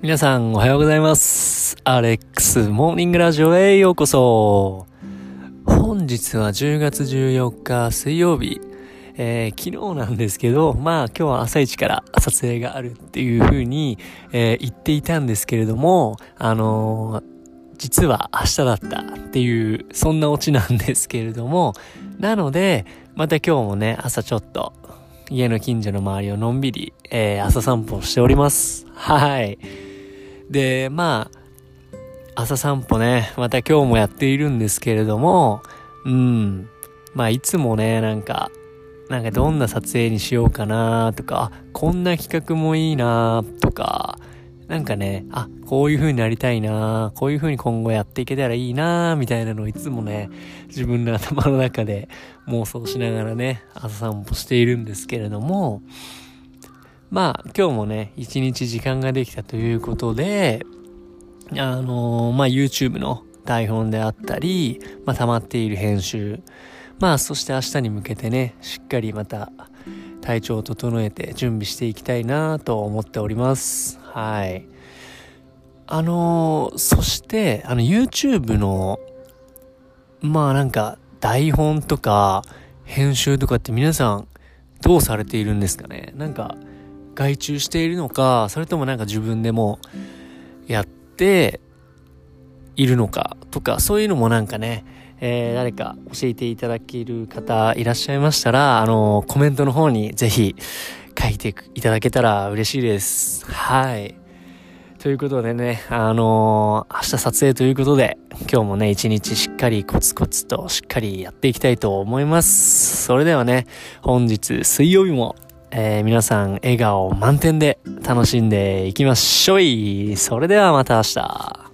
皆さんおはようございます。アレックスモーニングラジオへようこそ。本日は10月14日水曜日。えー昨日なんですけど、まあ今日は朝一から撮影があるっていう風に、えー言っていたんですけれども、あのー実は明日だったっていう、そんなオチなんですけれども、なので、また今日もね、朝ちょっと、家の近所の周りをのんびり、えー朝散歩しております。はい。で、まあ、朝散歩ね、また今日もやっているんですけれども、うん。まあ、いつもね、なんか、なんかどんな撮影にしようかなとか、こんな企画もいいなとか、なんかね、あ、こういう風になりたいなこういう風に今後やっていけたらいいなみたいなのをいつもね、自分の頭の中で妄想しながらね、朝散歩しているんですけれども、まあ、今日もね、一日時間ができたということで、あのーまあ、YouTube の台本であったり、まあ、溜まっている編集、まあ、そして明日に向けてね、しっかりまた体調を整えて準備していきたいなと思っております。はい。あのーそして、あの、YouTube の、まあなんか、台本とか、編集とかって皆さん、どうされているんですかね？なんか、外注しているのか、それともなんか自分でもやっているのかとか、そういうのもなんかね、えー誰か教えていただける方いらっしゃいましたら、あのコメントの方にぜひ書いていただけたら嬉しいです。はい。ということでね、あのー明日撮影ということで、今日もね、一日しっかりコツコツとしっかりやっていきたいと思います。それではね、本日水曜日も、えー皆さん笑顔満点で楽しんでいきましょい。それではまた明日。